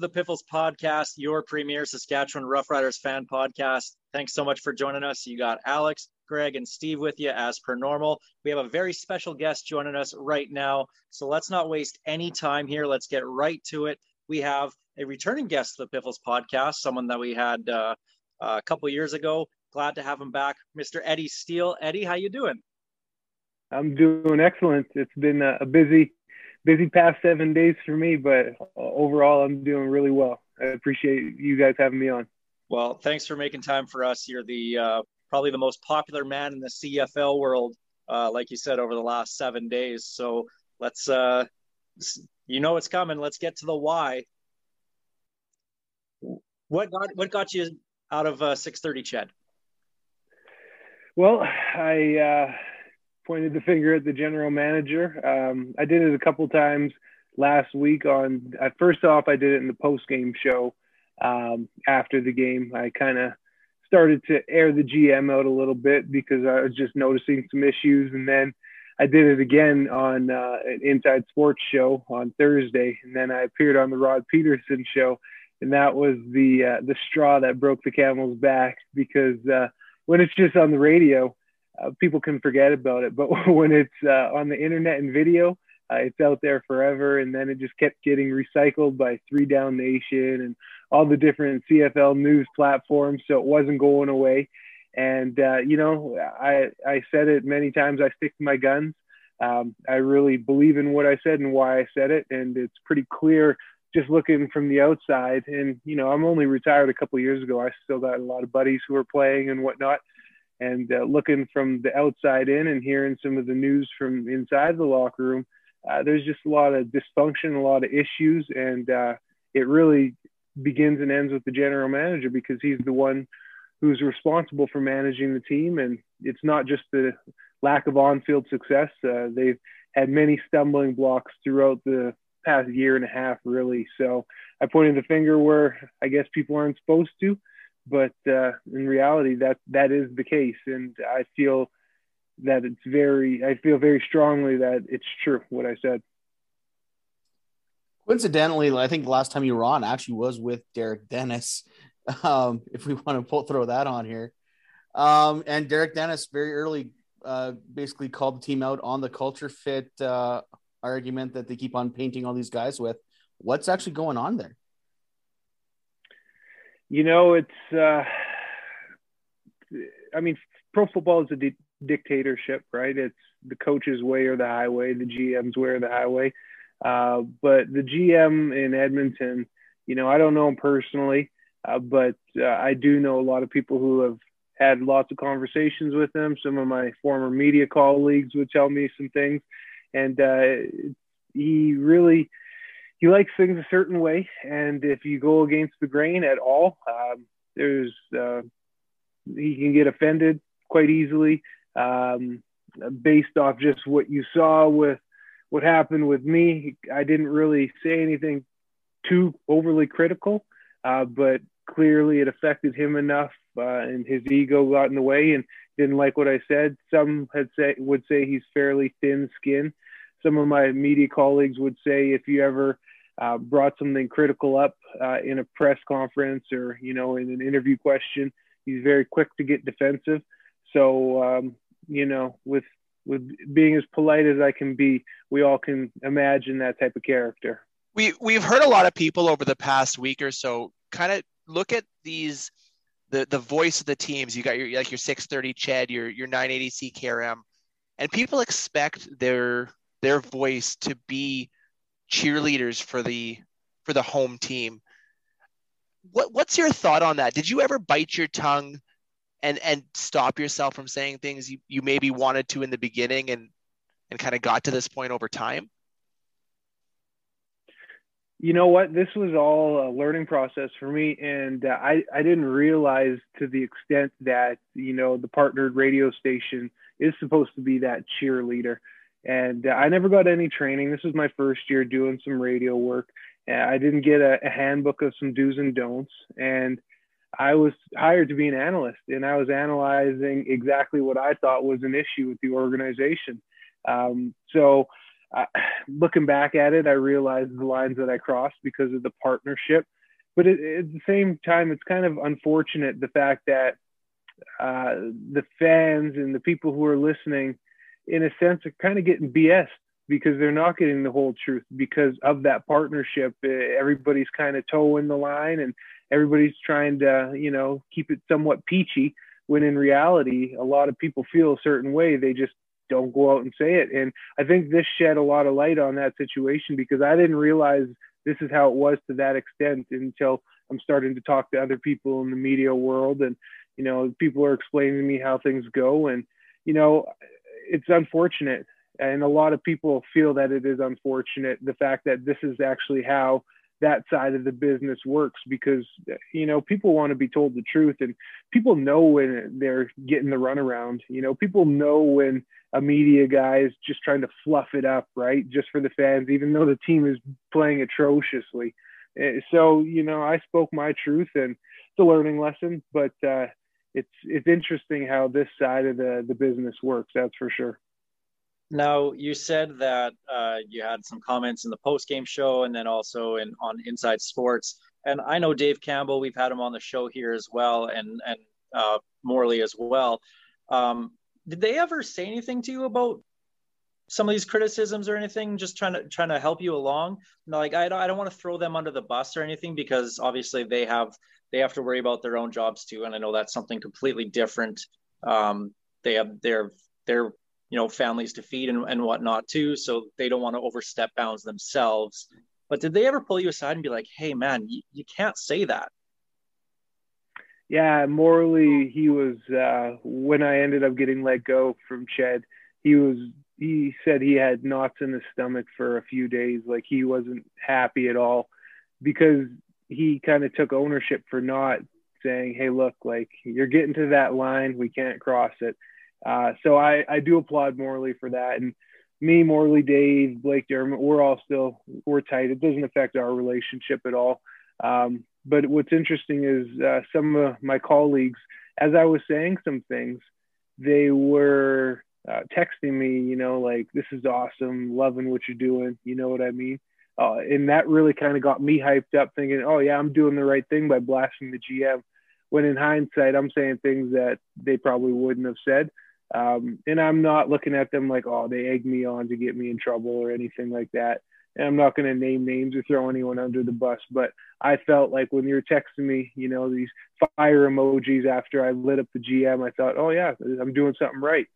The Piffles Podcast, your premier Saskatchewan Roughriders fan podcast. Thanks so much for joining us. You got Alex, Greg, and Steve with you as per normal. We have a very special guest joining us right now. So let's not waste any time here. Let's get right to it. We have a returning guest to the Piffles Podcast, someone that we had uh, a couple years ago. Glad to have him back, Mr. Eddie Steele. Eddie, how you doing? I'm doing excellent. It's been a busy busy past seven days for me, but overall, I'm doing really well. I appreciate you guys having me on. Well, thanks for making time for us. You're the uh, probably the most popular man in the CFL world, uh, like you said, over the last seven days. So let's, uh, you know, it's coming. Let's get to the why. What got what got you out of uh, 6:30, CHED? Well, I uh, pointed the finger at the general manager. Um, I did it a couple times last week. On uh, first off, I did it in the post game show um, after the game. I kind of started to air the GM out a little bit because I was just noticing some issues, and then I did it again on uh, an Inside Sports show on Thursday, and then I appeared on the Rod Pedersen show, and that was the uh, the straw that broke the camel's back because uh, when it's just on the radio uh, people can forget about it. But when it's uh, on the internet and video, uh, it's out there forever. And then it just kept getting recycled by Three Down Nation and all the different CFL news platforms. So it wasn't going away. And, uh, you know, I, I said it many times, I stick to my guns. Um, I really believe in what I said and why I said it. And it's pretty clear just looking from the outside. And, you know, I'm only retired a couple years ago. I still got a lot of buddies who are playing and whatnot and uh, looking from the outside in and hearing some of the news from inside the locker room, uh, there's just a lot of dysfunction, a lot of issues, and uh, it really begins and ends with the general manager because he's the one who's responsible for managing the team. And it's not just the lack of on-field success; uh, they've had many stumbling blocks throughout the past year and a half, really. So I pointed the finger where I guess people aren't supposed to but uh, in reality, that that is the case, and I feel that it's very. I feel very strongly that it's true what I said. Coincidentally, I think the last time you were on actually was with Derek Dennis. Um, if we want to pull, throw that on here, um, and Derek Dennis very early uh, basically called the team out on the culture fit uh, argument that they keep on painting all these guys with. What's actually going on there? You know, it's. Uh, I mean, pro football is a di- dictatorship, right? It's the coach's way or the highway, the GM's way or the highway. Uh, but the GM in Edmonton, you know, I don't know him personally, uh, but uh, I do know a lot of people who have had lots of conversations with him. Some of my former media colleagues would tell me some things, and uh, he really he likes things a certain way, and if you go against the grain at all, um, there's uh, he can get offended quite easily um, based off just what you saw with what happened with me. I didn't really say anything too overly critical, uh, but clearly it affected him enough, uh, and his ego got in the way and didn't like what I said. Some had say would say he's fairly thin-skinned. Some of my media colleagues would say if you ever uh, brought something critical up uh, in a press conference or you know in an interview question. He's very quick to get defensive. So um, you know, with with being as polite as I can be, we all can imagine that type of character. We we've heard a lot of people over the past week or so kind of look at these the the voice of the teams. You got your like your 630 CHED, your your 980 CKRM, and people expect their their voice to be cheerleaders for the for the home team. What what's your thought on that? Did you ever bite your tongue and and stop yourself from saying things you, you maybe wanted to in the beginning and and kind of got to this point over time? you know what? This was all a learning process for me, and uh, I I didn't realize to the extent that you know the partnered radio station is supposed to be that cheerleader. And uh, I never got any training. This was my first year doing some radio work. I didn't get a, a handbook of some do's and don'ts, and I was hired to be an analyst, and I was analyzing exactly what I thought was an issue with the organization. Um, so uh, looking back at it, I realized the lines that I crossed because of the partnership. But it, at the same time, it's kind of unfortunate the fact that uh, the fans and the people who are listening, in a sense, are kind of getting BS because they're not getting the whole truth because of that partnership. Uh, everybody's kind of toeing the line and everybody's trying to, you know, keep it somewhat peachy. When in reality, a lot of people feel a certain way. They just don't go out and say it. And I think this shed a lot of light on that situation because I didn't realize this is how it was to that extent until I'm starting to talk to other people in the media world and you know people are explaining to me how things go and you know it's unfortunate and a lot of people feel that it is unfortunate the fact that this is actually how that side of the business works because you know people want to be told the truth and people know when they're getting the runaround you know people know when a media guy is just trying to fluff it up right just for the fans even though the team is playing atrociously. Eh, so you know i spoke my truth and it's a learning lesson but uh, it's it's interesting how this side of the the business works that's for sure now you said that uh, you had some comments in the post game show, and then also in on Inside Sports. And I know Dave Campbell. We've had him on the show here as well, and and uh, Morley as well. Um, did they ever say anything to you about some of these criticisms or anything? Just trying to trying to help you along. like I don't I don't want to throw them under the bus or anything because obviously they have they have to worry about their own jobs too, and I know that's something completely different. Um, they have their their you know families to feed and, and whatnot too so they don't want to overstep bounds themselves but did they ever pull you aside and be like hey man you, you can't say that yeah Morley he was uh, when i ended up getting let go from ched he was he said he had knots in his stomach for a few days like he wasn't happy at all because he kind of took ownership for not saying hey look like you're getting to that line we can't cross it uh, so I, I do applaud Morley for that. And me, Morley, Dave, Blake Dermott, we're all still, we're tight. It doesn't affect our relationship at all. Um, but what's interesting is uh, some of my colleagues, as I was saying some things, they were uh, texting me, you know, like, this is awesome, loving what you're doing. You know what I mean? Uh, and that really kind of got me hyped up thinking, oh, yeah, I'm doing the right thing by blasting the GM. When in hindsight, I'm saying things that they probably wouldn't have said. Um, and I'm not looking at them like, oh, they egged me on to get me in trouble or anything like that. And I'm not going to name names or throw anyone under the bus, but I felt like when you're texting me, you know, these fire emojis after I lit up the GM, I thought, oh, yeah, I'm doing something right,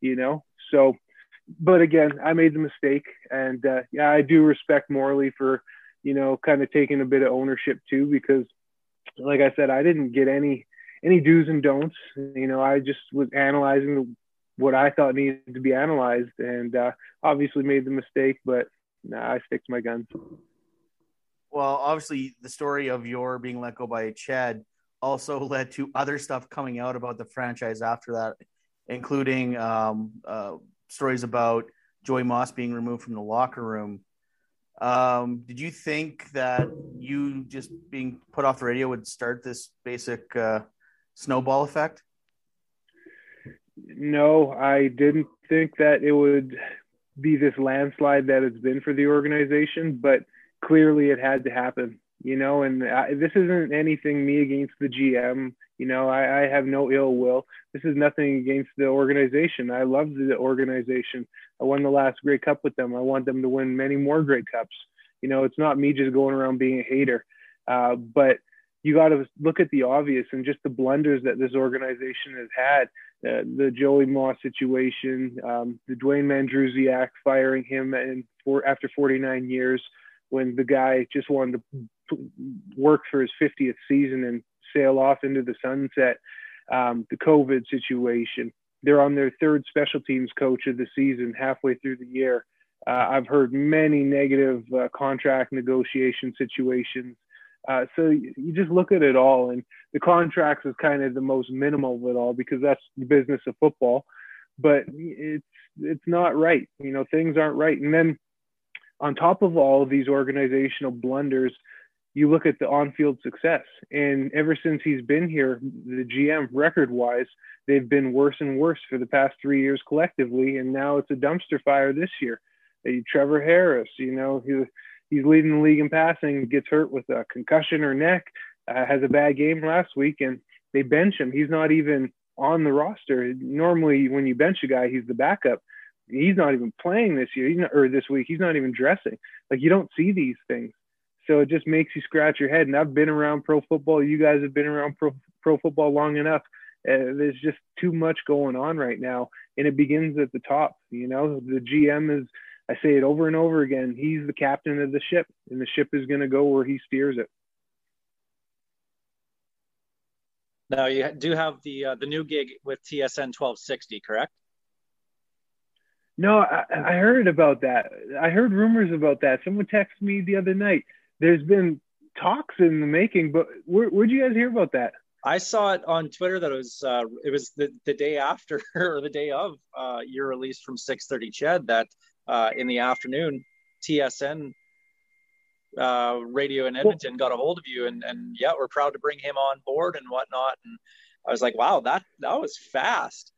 you know? So, but again, I made the mistake. And uh, yeah, I do respect Morley for, you know, kind of taking a bit of ownership too, because like I said, I didn't get any any do's and don'ts. You know, I just was analyzing what I thought needed to be analyzed, and uh, obviously made the mistake. But nah, I stick to my guns. Well, obviously, the story of your being let go by CHED also led to other stuff coming out about the franchise after that, including um, uh, stories about Joey Moss being removed from the locker room. Um, did you think that you just being put off the radio would start this basic uh, snowball effect? No, I didn't think that it would be this landslide that it's been for the organization, but clearly it had to happen, you know. And I, this isn't anything me against the GM, you know. I, I have no ill will. This is nothing against the organization. I love the organization. I won the last Grey Cup with them. I want them to win many more Grey Cups. You know, it's not me just going around being a hater, uh, but you got to look at the obvious and just the blunders that this organization has had. Uh, the Joey Moss situation, um, the Dwayne Mandrusiak firing him and for after 49 years, when the guy just wanted to work for his 50th season and sail off into the sunset. Um, the COVID situation. They're on their third special teams coach of the season, halfway through the year. Uh, I've heard many negative uh, contract negotiation situations. Uh, so you, you just look at it all, and the contracts is kind of the most minimal of it all because that's the business of football. But it's it's not right. You know, things aren't right. And then on top of all of these organizational blunders, you look at the on-field success, and ever since he's been here, the GM record-wise, they've been worse and worse for the past three years collectively, and now it's a dumpster fire this year. Trevor Harris, you know, he, he's leading the league in passing, gets hurt with a concussion or neck, uh, has a bad game last week, and they bench him. He's not even on the roster. Normally, when you bench a guy, he's the backup. He's not even playing this year, not, or this week. He's not even dressing. Like you don't see these things, so it just makes you scratch your head. And I've been around pro football. You guys have been around pro pro football long enough. Uh, there's just too much going on right now, and it begins at the top. You know, the GM is I say it over and over again. He's the captain of the ship, and the ship is going to go where he steers it. Now you do have the uh, the new gig with TSN 1260, correct? No, I, I, heard about that. I heard rumors about that. Someone texted me the other night. There's been talks in the making, but where, where'd you guys hear about that? I saw it on Twitter that it was uh, it was the, the day after or the day of uh, your release from 6:30 CHED that uh, in the afternoon, TSN uh, radio in Edmonton got a hold of you, and and yeah, we're proud to bring him on board and whatnot. And I was like, wow, that that was fast.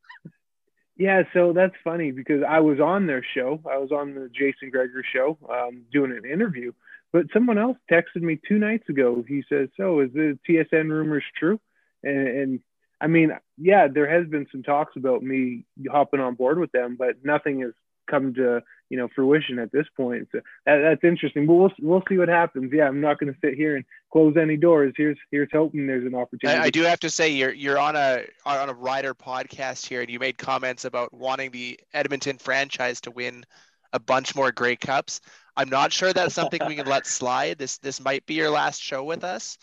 Yeah, so that's funny because I was on their show. I was on the Jason Gregor show um, doing an interview, but someone else texted me two nights ago. He says, "So is the TSN rumors true?" And, and I mean, yeah, there has been some talks about me hopping on board with them, but nothing has come to you know fruition at this point. So that, that's interesting. But we'll we'll see what happens. Yeah, I'm not going to sit here and close any doors. Here's here's hoping there's an opportunity. I, I, do have to say you're you're on a on a rider podcast here, and you made comments about wanting the Edmonton franchise to win a bunch more Grey Cups. I'm not sure that's something we can let slide. This this might be your last show with us.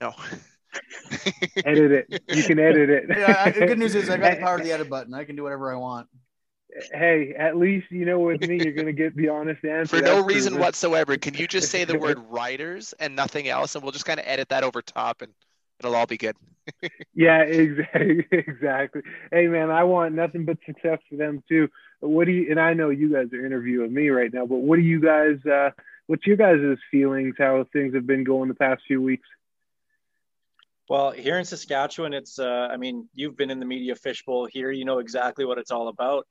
No. edit it. You can edit it. yeah, the good news is I got the power of the edit button. I can do whatever I want hey, at least you know with me, you're going to get the honest answer. For no reason proven. whatsoever. Can you just say the word writers and nothing else, and we'll just kind of edit that over top, and it'll all be good. yeah, exactly. Exactly. Hey, man, I want nothing but success for them too. What do you? And I know you guys are interviewing me right now, but what do you guys? Uh, what's your guys' feelings? How things have been going the past few weeks? Well, here in Saskatchewan, it's, uh, I mean, you've been in the media fishbowl here. You know exactly what it's all about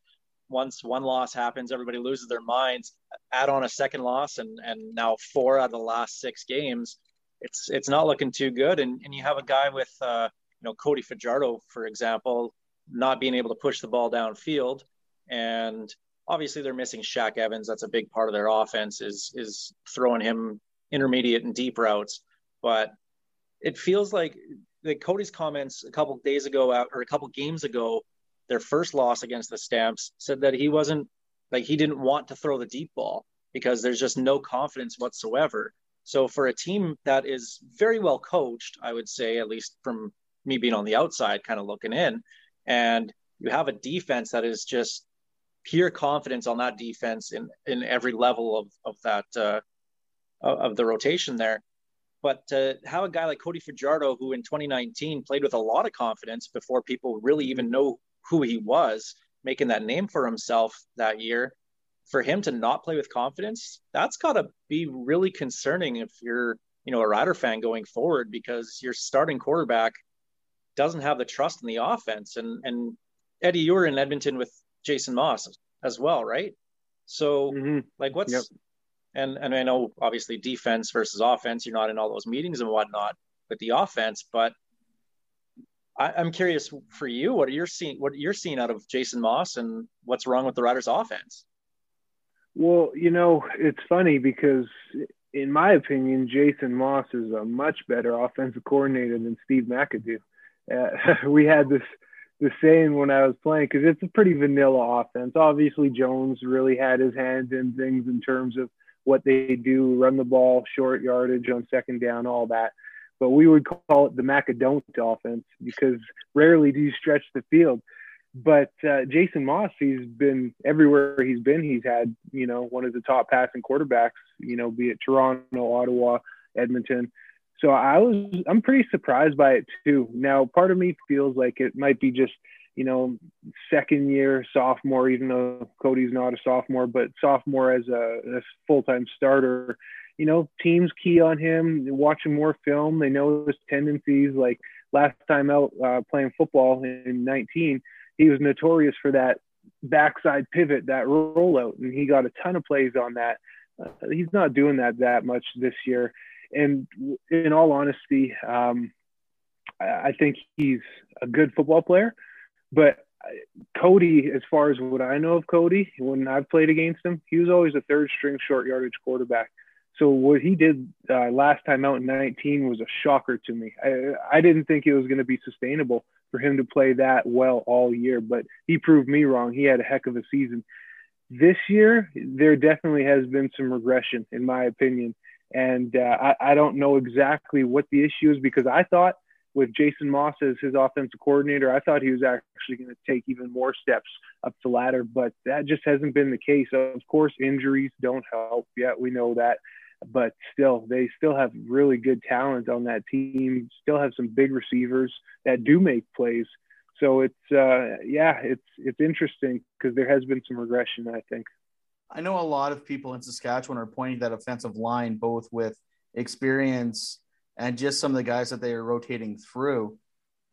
once one loss happens, everybody loses their minds. Add on a second loss, and and now four out of the last six games, it's it's not looking too good. And and you have a guy with uh, you know Cody Fajardo, for example, not being able to push the ball downfield, and obviously they're missing Shaq Evans. That's a big part of their offense is is throwing him intermediate and deep routes, but it feels like the Cody's comments a couple days ago out or a couple games ago their first loss against the Stamps, said that he wasn't like he didn't want to throw the deep ball because there's just no confidence whatsoever. So for a team that is very well coached, I would say, at least from me being on the outside, kind of looking in, and you have a defense that is just pure confidence on that defense in in every level of of that uh, of the rotation there. But to have a guy like Cody Fajardo, who in 2019 played with a lot of confidence before people really even know who he was, making that name for himself that year, for him to not play with confidence, that's got to be really concerning if you're, you know, a Rider fan going forward because your starting quarterback doesn't have the trust in the offense. And and Eddie, you were in Edmonton with Jason Maas as well, right? So mm-hmm. like what's yep. and and I know obviously defense versus offense, you're not in all those meetings and whatnot with the offense, but I, am curious for you, what are you seeing? What you're seeing out of Jason Maas and what's wrong with the Riders' offense? Well, you know, it's funny because, in my opinion, Jason Maas is a much better offensive coordinator than Steve McAdoo. Uh, we had this the saying when I was playing because it's a pretty vanilla offense. Obviously, Jones really had his hands in things in terms of what they do, run the ball, short yardage on second down, all that but we would call it the Macadont offense because rarely do you stretch the field. but uh, Jason Maas, he's been everywhere he's been. He's had, you know, one of the top passing quarterbacks, you know, be it Toronto, Ottawa, Edmonton. So I was, I'm pretty surprised by it too. Now, part of me feels like it might be just, you know, second year sophomore, even though Cody's not a sophomore, but sophomore as a, a full time starter. You know, teams key on him, watching more film. They know his tendencies. Like last time out uh, playing football in 19, he was notorious for that backside pivot, that rollout, and he got a ton of plays on that. Uh, he's not doing that that much this year. And in all honesty, um, I think he's a good football player. But Cody, as far as what I know of Cody, when I've played against him, he was always a third string short yardage quarterback. So what he did uh, last time out in 19 was a shocker to me. I, I didn't think it was going to be sustainable for him to play that well all year, but he proved me wrong. He had a heck of a season. This year, there definitely has been some regression, in my opinion. And uh, I, I don't know exactly what the issue is because I thought with Jason Maas as his offensive coordinator, I thought he was actually going to take even more steps up the ladder, but that just hasn't been the case. Of course, injuries don't help. Yeah, we know that but still, they still have really good talent on that team. Still have some big receivers that do make plays. So it's uh, yeah, it's it's interesting because there has been some regression. I think. I know a lot of people in Saskatchewan are pointing that offensive line, both with experience and just some of the guys that they are rotating through.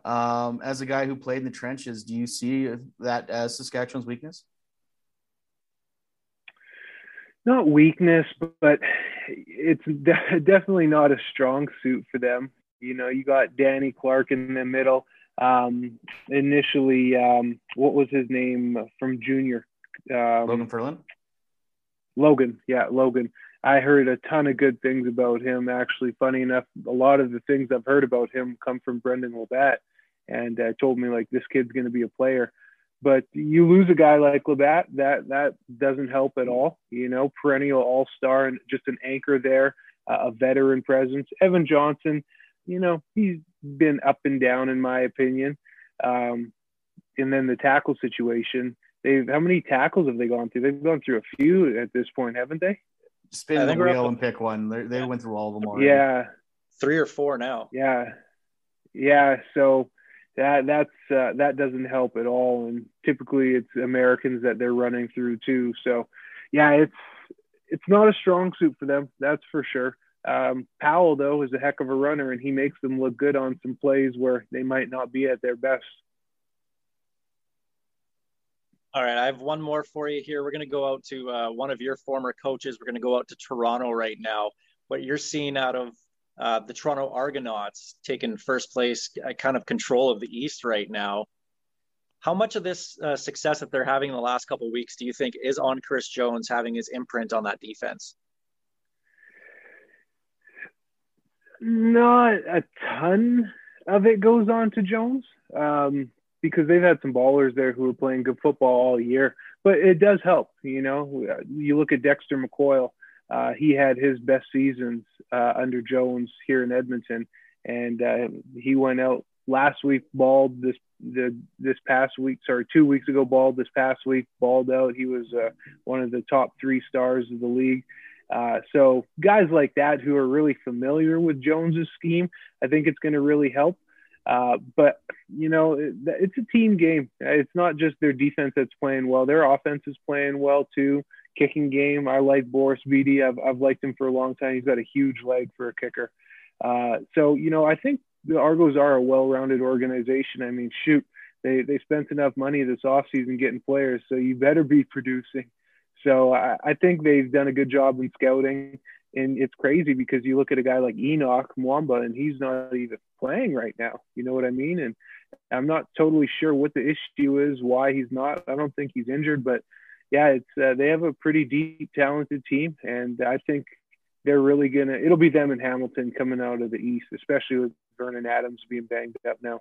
Um, as a guy who played in the trenches, do you see that as Saskatchewan's weakness? Not weakness, but it's de- definitely not a strong suit for them. You know, you got Danny Clark in the middle. Um, initially, um, what was his name from Junior? Um, Logan Ferland. Logan, yeah, Logan. I heard a ton of good things about him. Actually, funny enough, a lot of the things I've heard about him come from Brendon LaBatte, and uh, told me like this kid's going to be a player. But you lose a guy like LaBatte, that that doesn't help at all. You know, perennial All Star and just an anchor there, uh, a veteran presence. Evan Johnson, you know, he's been up and down in my opinion. Um, and then the tackle situation. They've how many tackles have they gone through? They've gone through a few at this point, haven't they? Spin the wheel and pick one. They're, they went through all of them already. Yeah, three or four now. Yeah, yeah. So that that's uh, that doesn't help at all. And typically, it's Americans that they're running through too. So, yeah, it's it's not a strong suit for them. That's for sure. Um, Powell though is a heck of a runner, and he makes them look good on some plays where they might not be at their best. All right, I have one more for you here. We're going to go out to uh, one of your former coaches. We're going to go out to Toronto right now. What you're seeing out of uh, the Toronto Argonauts taking first place, uh, kind of control of the East right now. How much of this uh, success that they're having in the last couple of weeks do you think is on Chris Jones having his imprint on that defense? Not a ton of it goes on to Jones um, because they've had some ballers there who are playing good football all year, but it does help. You know, you look at Dexter McCoil uh, he had his best seasons uh, under Jones here in Edmonton, and uh, he went out last week balled this the this past week sorry two weeks ago balled this past week balled out. He was uh, one of the top three stars of the league. Uh, so guys like that who are really familiar with Jones's scheme I think it's going to really help uh, but you know it, it's a team game it's not just their defense that's playing well their offense is playing well too kicking game. I like Boris Bede. I've, I've liked him for a long time. He's got a huge leg for a kicker. Uh, so, you know, I think the Argos are a well-rounded organization. I mean, shoot, they, they spent enough money this offseason getting players, so you better be producing. So I, I think they've done a good job in scouting. And it's crazy because you look at a guy like Enoch Mwamba and he's not even playing right now. You know what I mean? And I'm not totally sure what the issue is, why he's not. I don't think he's injured, but – yeah, it's uh, they have a pretty deep, talented team, and I think they're really gonna. It'll be them and Hamilton coming out of the East, especially with Vernon Adams being banged up now.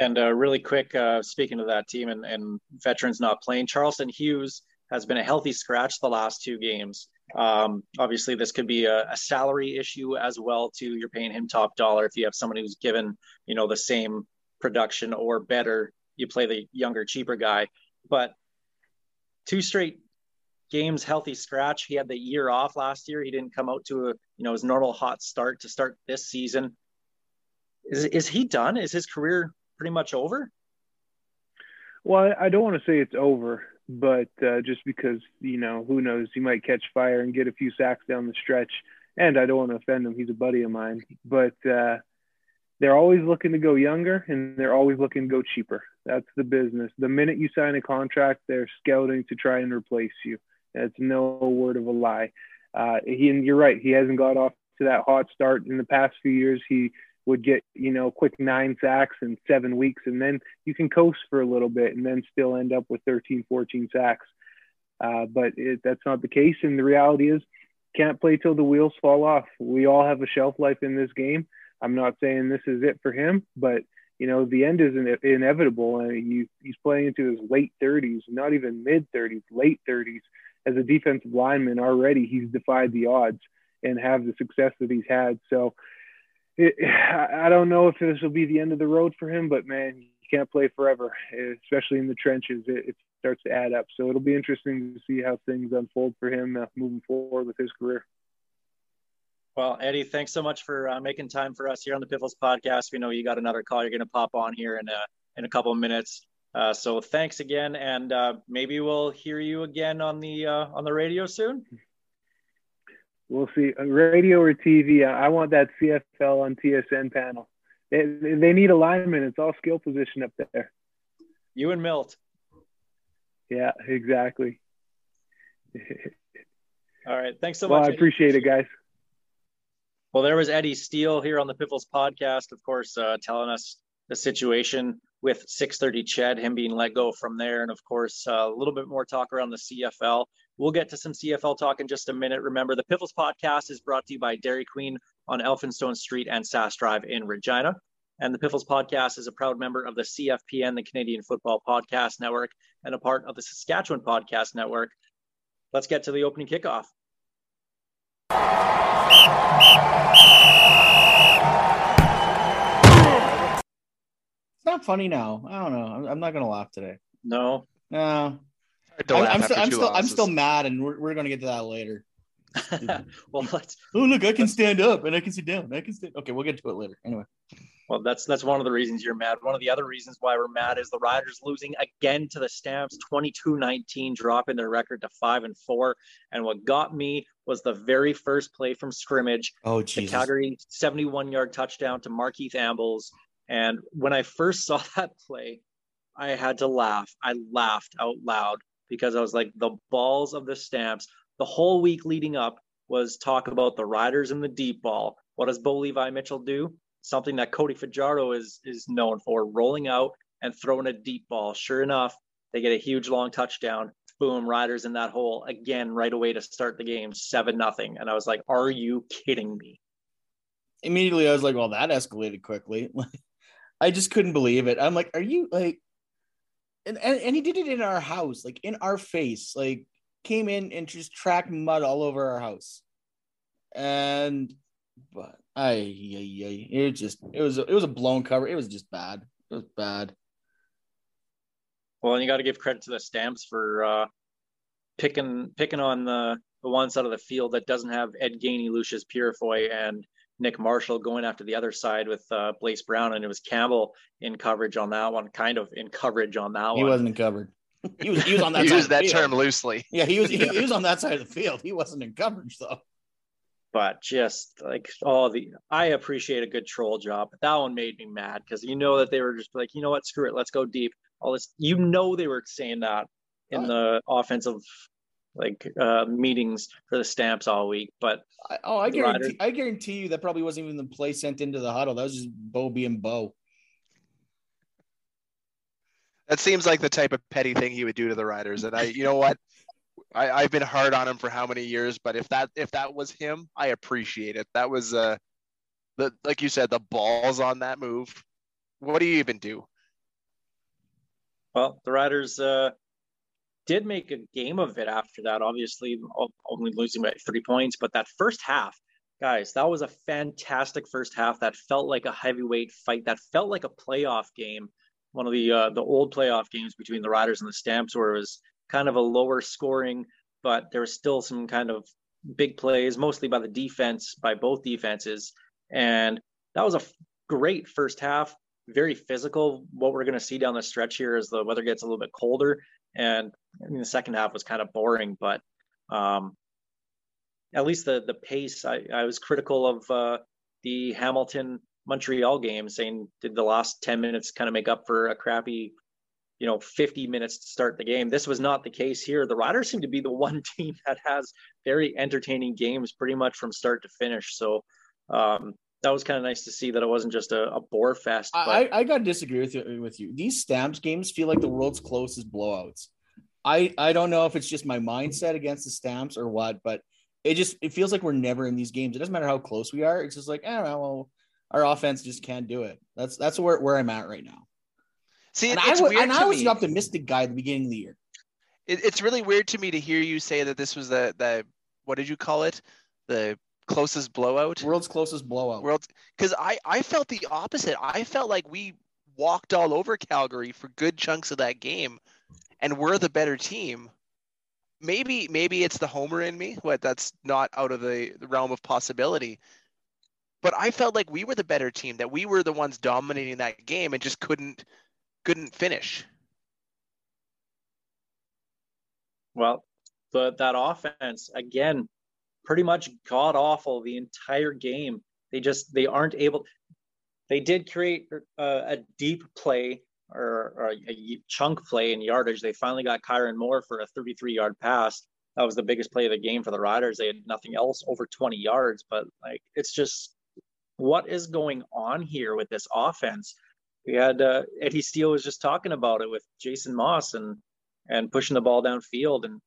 And uh, really quick, uh, speaking of that team and, and veterans not playing, Charleston Hughes has been a healthy scratch the last two games. Um, obviously, this could be a, a, salary issue as well. Too, you're paying him top dollar if you have someone who's given you know the same production or better you play the younger, cheaper guy. But two straight games healthy scratch. He had the year off last year. He didn't come out to a you know his normal hot start to start this season. Is is he done? Is his career pretty much over? Well, I don't want to say it's over, but uh, just because you know who knows, he might catch fire and get a few sacks down the stretch. And I don't want to offend him; he's a buddy of mine. But uh, they're always looking to go younger, and they're always looking to go cheaper. That's the business. The minute you sign a contract, they're scouting to try and replace you. It's no word of a lie. Uh, he and you're right. He hasn't got off to that hot start in the past few years. He would get you know quick nine sacks in seven weeks, and then you can coast for a little bit, and then still end up with 13, 14 sacks. Uh, but it, that's not the case, and the reality is, can't play till the wheels fall off. We all have a shelf life in this game. I'm not saying this is it for him, but you know the end is in, inevitable, and he, he's playing into his late 30s, not even mid 30s, late 30s as a defensive lineman already he's defied the odds and have the success that he's had. So it, I don't know if this will be the end of the road for him, but man, you can't play forever, especially in the trenches. It, it starts to add up. So it'll be interesting to see how things unfold for him uh, moving forward with his career. Well, Eddie, thanks so much for uh, making time for us here on the Piffles podcast. We know you got another call. You're going to pop on here in a, in a couple of minutes. Uh, so thanks again, and uh, maybe we'll hear you again on the uh, on the radio soon. We'll see, uh, radio or TV. I want that CFL on TSN panel. They, they need alignment. It's all skill position up there. You and Milt. Yeah, exactly. all right. Thanks so well, much. I appreciate Eddie. it, guys. Well, there was Eddie Steele here on the Piffles podcast, of course, uh, telling us the situation with 630 Ched, him being let go from there. And of course, uh, a little bit more talk around the CFL. We'll get to some CFL talk in just a minute. Remember, the Piffles podcast is brought to you by Dairy Queen on Elphinstone Street and Sask Drive in Regina. And the Piffles podcast is a proud member of the CFPN, the Canadian Football Podcast Network, and a part of the Saskatchewan Podcast Network. Let's get to the opening kickoff. It's not funny now. I don't know. I'm, I'm not gonna laugh today. No, no. I'm, I'm, still, I'm still, I'm still mad, and we're, we're gonna get to that later. well, let's. Oh, look, I can stand up and I can sit down. I can stand. Okay, we'll get to it later. Anyway. Well, that's that's one of the reasons you're mad. One of the other reasons why we're mad is the Riders losing again to the Stamps, 22-19, dropping their record to five and four. And what got me was the very first play from scrimmage. Oh, Jesus. The Calgary 71-yard touchdown to Markeith Ambles and when I first saw that play, I had to laugh. I laughed out loud because I was like, the balls of the stamps. The whole week leading up was talk about the riders and the deep ball. What does Bo Levi Mitchell do? Something that Cody Fajardo is is known for, rolling out and throwing a deep ball. Sure enough, they get a huge long touchdown. Boom, riders in that hole again right away to start the game, seven nothing. And I was like, Are you kidding me? Immediately I was like, Well, that escalated quickly. I just couldn't believe it. I'm like, are you like, and, and, and he did it in our house, like in our face, like came in and just tracked mud all over our house. And, but I, it just, it was, it was a blown cover. It was just bad. It was bad. Well, and you got to give credit to the Stamps for uh, picking picking on the the one side of the field that doesn't have Ed Gainey, Loucheiz Purifoy, and Nick Marshall going after the other side with uh, Blaise Brown, and it was Campbell in coverage on that one, kind of in coverage on that he one. He wasn't covered. He was he was on that. Use that term loosely. Yeah, he was he, he, was on that side of the field. He wasn't in coverage though. But just like all the, I appreciate a good troll job, but that one made me mad because you know that they were just like, you know what, screw it, let's go deep. All this, you know, they were saying that in the offensive like uh, meetings for the stamps all week. But I, oh, I guarantee, Riders, I guarantee you that probably wasn't even the play sent into the huddle. That was just Bo being Bo. That seems like the type of petty thing he would do to the Riders. And I, you know what, I, I've been hard on him for how many years, but if that if that was him, I appreciate it. That was uh, the like you said, the balls on that move. What do you even do? Well, the Riders uh, did make a game of it after that, obviously only losing by three points. But that first half, guys, that was a fantastic first half. That felt like a heavyweight fight. That felt like a playoff game. one of the uh, the old playoff games between the Riders and the Stamps, where it was kind of a lower scoring, but there was still some kind of big plays, mostly by the defense, by both defenses, and that was a great first half. Very physical. What we're going to see down the stretch here as the weather gets a little bit colder, and I mean the second half was kind of boring, but um, at least the the pace. I, I was critical of uh, the Hamilton Montreal game, saying did the last ten minutes kind of make up for a crappy, you know, fifty minutes to start the game. This was not the case here. The Riders seem to be the one team that has very entertaining games, pretty much from start to finish. So. Um, that was kind of nice to see that it wasn't just a, a bore fest. But... I, I got to disagree with you, with you. These Stamps games feel like the world's closest blowouts. I, I don't know if it's just my mindset against the Stamps or what, but it just it feels like we're never in these games. It doesn't matter how close we are. It's just like, I don't well, our offense just can't do it. That's that's where, where I'm at right now. See, and I, was, and I was the optimistic guy at the beginning of the year. It, it's really weird to me to hear you say that this was the the what did you call it? The closest blowout. World's closest blowout. World's because I I felt the opposite. I felt like we walked all over Calgary for good chunks of that game, and we're the better team. Maybe maybe it's the homer in me, but that's not out of the, the realm of possibility. But I felt like we were the better team, that we were the ones dominating that game and just couldn't couldn't finish. Well, but that offense again pretty much god awful the entire game. They just they aren't able. They did create a, a deep play or, or, a chunk play in yardage. They finally got Kyran Moore for a 33 yard pass. That was the biggest play of the game for the Riders. They had nothing else over 20 yards, but like it's just what is going on here with this offense? We had uh, Eddie Steele was just talking about it with Jason Maas and and pushing the ball downfield, and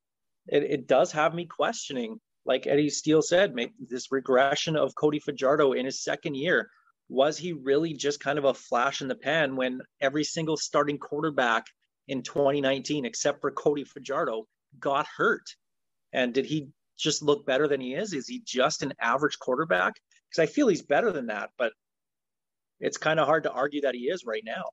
it, it does have me questioning like Eddie Steele said, make this regression of Cody Fajardo in his second year. Was he really just kind of a flash in the pan when every single starting quarterback in 2019, except for Cody Fajardo, got hurt? And did he just look better than he is? Is he just an average quarterback? Because I feel he's better than that, but it's kind of hard to argue that he is right now.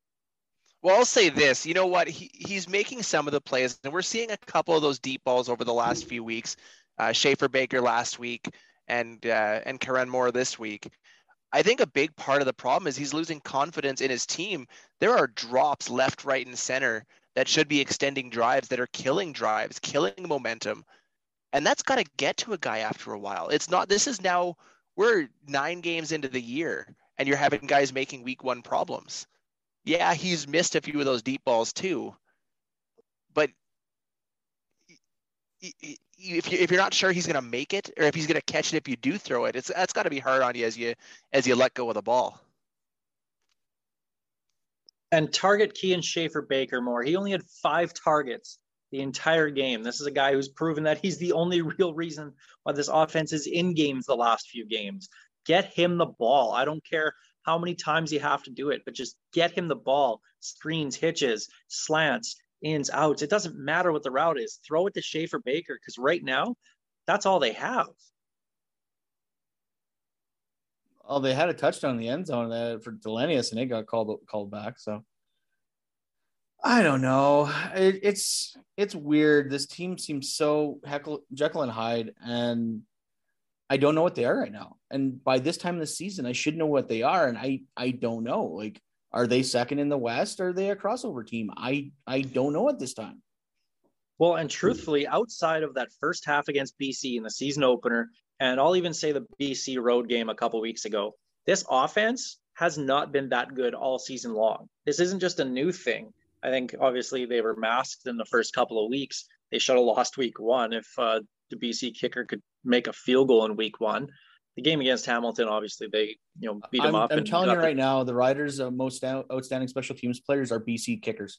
Well, I'll say this. You know what? He he's making some of the plays, and we're seeing a couple of those deep balls over the last few weeks uh, Schaefer Baker last week, and uh, and Kyran Moore this week. I think a big part of the problem is he's losing confidence in his team. There are drops left, right, and center that should be extending drives that are killing drives, killing momentum. And that's got to get to a guy after a while. It's not, this is now, we're nine games into the year and you're having guys making week one problems. Yeah, he's missed a few of those deep balls too. But if you if you're not sure he's going to make it or if he's going to catch it if you do throw it, it's that's got to be hard on you as you as you let go of the ball. And target Key and Schaefer Baker more. He only had five targets the entire game. This is a guy who's proven that he's the only real reason why this offense is in games the last few games. Get him the ball. I don't care how many times you have to do it, but just get him the ball. Screens, hitches, slants, ins, outs. It doesn't matter what the route is. Throw it to Schaefer Baker because right now, that's all they have. Oh, they had a touchdown in the end zone that for Delenius, and it got called called back. So I don't know. It, it's it's weird. This team seems so heckle, Jekyll and Hyde, and I don't know what they are right now. And by this time of the season, I should know what they are, and I I don't know. Like are they second in the West? Are they a crossover team? I I don't know at this time. Well, and truthfully, outside of that first half against BC in the season opener, and I'll even say the BC road game a couple weeks ago, this offense has not been that good all season long. This isn't just a new thing. I think obviously they were masked in the first couple of weeks. They should have lost week one if uh, the BC kicker could make a field goal in week one the game against Hamilton, obviously they you know beat them I'm, up. I'm telling you right the... now, the Riders' uh, most outstanding special teams players are BC kickers.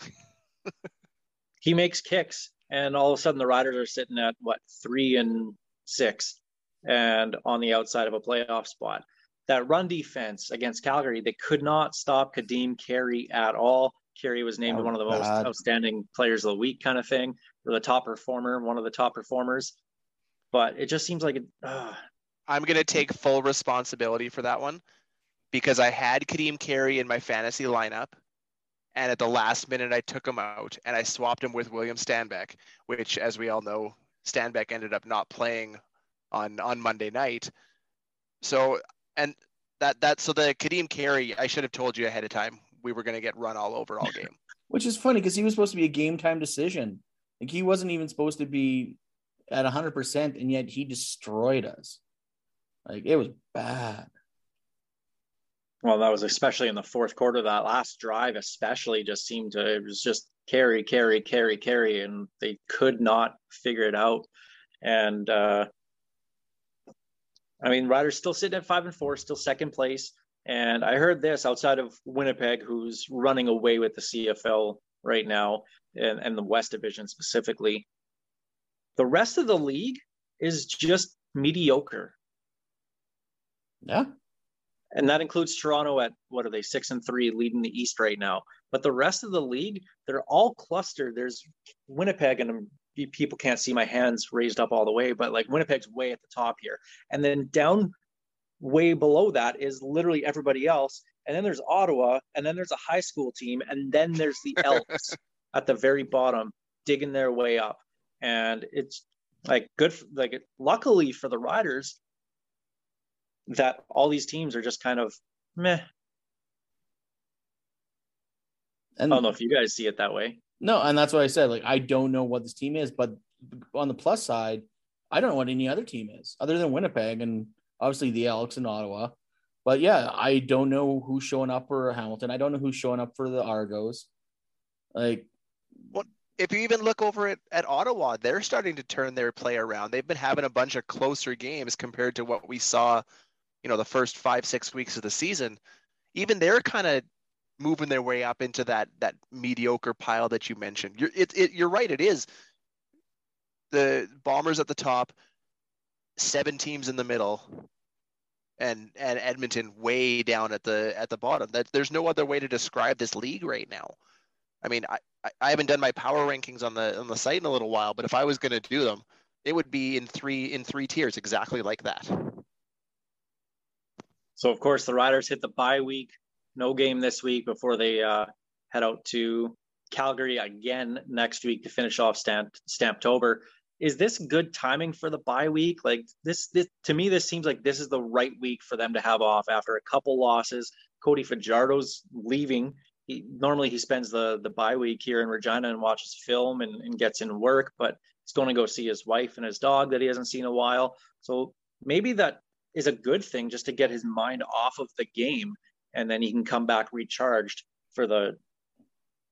he makes kicks, and all of a sudden the Riders are sitting at what three and six, and on the outside of a playoff spot. That run defense against Calgary, they could not stop Kadeem Carey at all. Carey was named oh, one of the most outstanding players of the week, kind of thing, or the top performer, one of the top performers. But it just seems like it, uh, I'm going to take full responsibility for that one because I had Kadeem Carey in my fantasy lineup And at the last minute, I took him out and I swapped him with William Stanback, which, as we all know, Stanback ended up not playing on on Monday night. So and that that so the Kadeem Carey, I should have told you ahead of time we were going to get run all over all game. Which is funny because he was supposed to be a game time decision. Like he wasn't even supposed to be at 100%, and yet he destroyed us. Like it was bad. Well, that was especially in the fourth quarter. That last drive, especially, just seemed to it was just carry, carry, carry, carry, and they could not figure it out. And uh, I mean, Riders still sitting at five and four, still second place. And I heard this outside of Winnipeg, who's running away with the CFL right now, and, and the West Division specifically. The rest of the league is just mediocre. Yeah. And that includes Toronto at what are they, six and three, leading the East right now. But the rest of the league, they're all clustered. There's Winnipeg, and um, people can't see my hands raised up all the way, but like Winnipeg's way at the top here. And then down way below that is literally everybody else. And then there's Ottawa, and then there's a high school team, and then there's the Elks at the very bottom digging their way up. And it's like good, for, like luckily for the Riders that all these teams are just kind of meh. And I don't know if you guys see it that way. No, and that's what I said. Like, I don't know what this team is, but on the plus side, I don't know what any other team is other than Winnipeg and obviously the Elks in Ottawa. But yeah, I don't know who's showing up for Hamilton. I don't know who's showing up for the Argos. Like, what if you even look over at, at Ottawa, they're starting to turn their play around. They've been having a bunch of closer games compared to what we saw, you know, the first five, six weeks of the season. Even they're kind of moving their way up into that that mediocre pile that you mentioned. You're it, it, you're right. It is the Bombers at the top, seven teams in the middle, and and Edmonton way down at the at the bottom. That there's no other way to describe this league right now. I mean, I, I haven't done my power rankings on the on the site in a little while, but if I was going to do them, it would be in three in three tiers, exactly like that. So of course the Riders hit the bye week no game this week before they uh, head out to Calgary again next week to finish off Stamp Stamptober. Is this good timing for the bye week? Like this, this to me, this seems like this is the right week for them to have off after a couple losses. Cody Fajardo's leaving. He, normally he spends the the bye week here in Regina and watches film and, and gets in work, but he's going to go see his wife and his dog that he hasn't seen in a while. So maybe that is a good thing just to get his mind off of the game and then he can come back recharged for the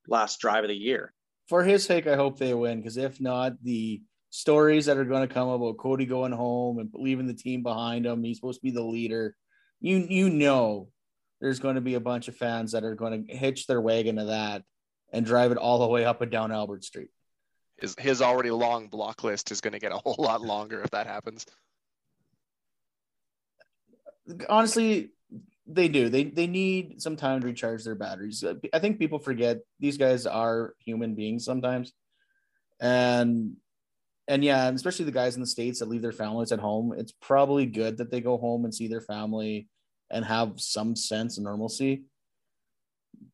last drive of the year. For his sake, I hope they win because if not, the stories that are going to come about Cody going home and leaving the team behind him, he's supposed to be the leader. You you know, there's going to be a bunch of fans that are going to hitch their wagon to that and drive it all the way up and down Albert Street. His his already long block list is going to get a whole lot longer if that happens. Honestly, they do. They they need some time to recharge their batteries. Uh, I think people forget these guys are human beings sometimes, and and yeah, especially the guys in the states that leave their families at home. It's probably good that they go home and see their family and have some sense of normalcy.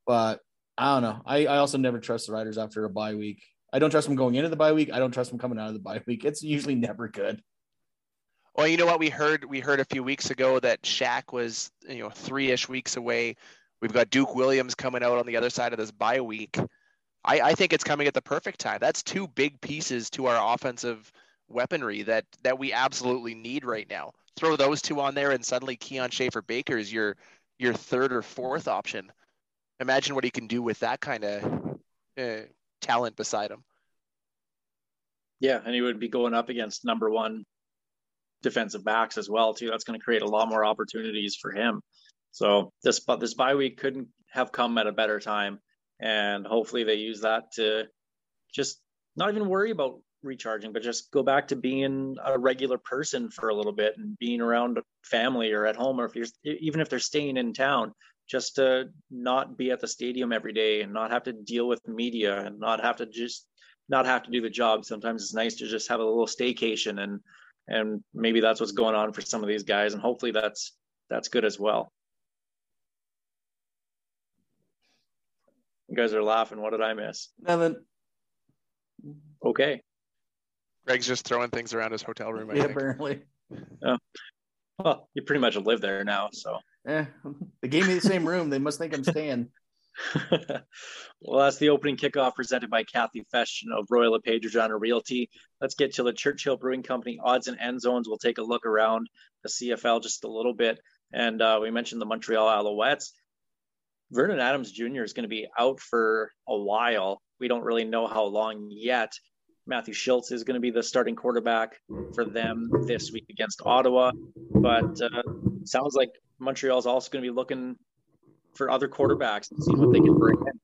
But I don't know. I, I also never trust the riders after a bye week. I don't trust them going into the bye week. I don't trust them coming out of the bye week. It's usually never good. Well, you know what we heard? We heard a few weeks ago that Shaq was, you know, three-ish weeks away. We've got Duke Williams coming out on the other side of this bye week. I, I think it's coming at the perfect time. That's two big pieces to our offensive weaponry that that we absolutely need right now. Throw those two on there, and suddenly Kian Schaffer-Baker is your your third or fourth option. Imagine what he can do with that kind of uh, talent beside him. Yeah, and he would be going up against number one defensive backs as well too. That's going to create a lot more opportunities for him. So this but this bye week couldn't have come at a better time, and hopefully they use that to just not even worry about recharging, but just go back to being a regular person for a little bit and being around family or at home, or if you're even if they're staying in town, just to not be at the stadium every day and not have to deal with media and not have to just not have to do the job. Sometimes it's nice to just have a little staycation and and maybe that's what's going on for some of these guys and hopefully that's that's good as well You guys are laughing. What did I miss? Nothing. Okay. Greg's just throwing things around his hotel room. I Yeah, think. apparently. Well, you pretty much live there now, so. Eh, they gave me the same room. They must think I'm staying. well, that's the opening kickoff presented by Kathy Fesh of Royal LePage Regina Realty. Let's get to the Churchill Brewing Company odds and end zones. We'll take a look around the CFL just a little bit. And uh, we mentioned the Montreal Alouettes. Vernon Adams Jr. is going to be out for a while. We don't really know how long yet. Matthew Shiltz is going to be the starting quarterback for them this week against Ottawa. But uh, sounds like Montreal is also going to be looking for other quarterbacks and see what they can bring in.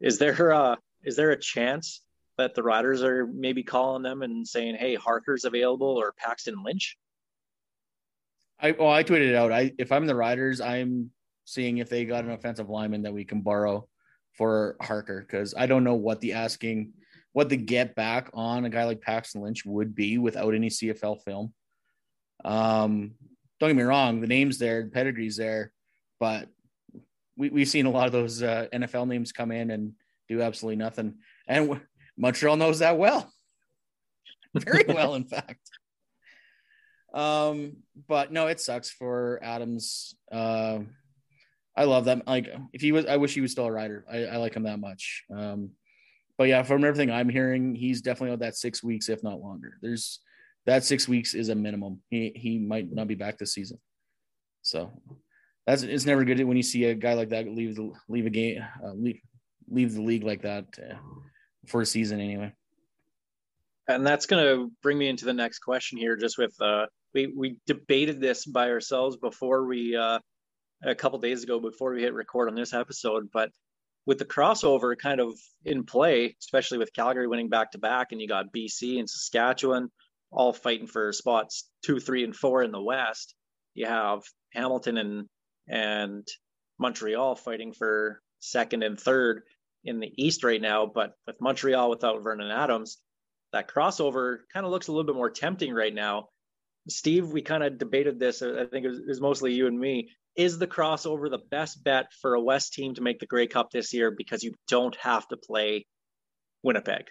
Is there uh is there a chance that the Riders are maybe calling them and saying, "Hey, Harker's available" or Paxton Lynch? I well, I tweeted it out. I if I'm the Riders, I'm seeing if they got an offensive lineman that we can borrow for Harker because I don't know what the asking, what the get back on a guy like Paxton Lynch would be without any CFL film. Um, don't get me wrong, the name's there, the pedigree's there, but we we've seen a lot of those uh, NFL names come in and do absolutely nothing, and w- Montreal knows that well, very well, in fact. Um, but no, it sucks for Adams. Uh, I love them. Like if he was, I wish he was still a rider. I, I like him that much. Um, but yeah, from everything I'm hearing, he's definitely out that six weeks, if not longer. There's that six weeks is a minimum. He he might not be back this season. So that's it's never good when you see a guy like that leave the leave a game uh, leave leave the league like that uh, for a season anyway. And that's going to bring me into the next question here. Just with uh, we we debated this by ourselves before we uh, a couple days ago before we hit record on this episode, but with the crossover kind of in play, especially with Calgary winning back to back, and you got BC and Saskatchewan all fighting for spots two, three, and four in the West. You have Hamilton and and Montreal fighting for second and third in the East right now. But with Montreal without Vernon Adams, that crossover kind of looks a little bit more tempting right now. Steve, we kind of debated this. I think it was, it was mostly you and me. Is the crossover the best bet for a West team to make the Grey Cup this year because you don't have to play Winnipeg?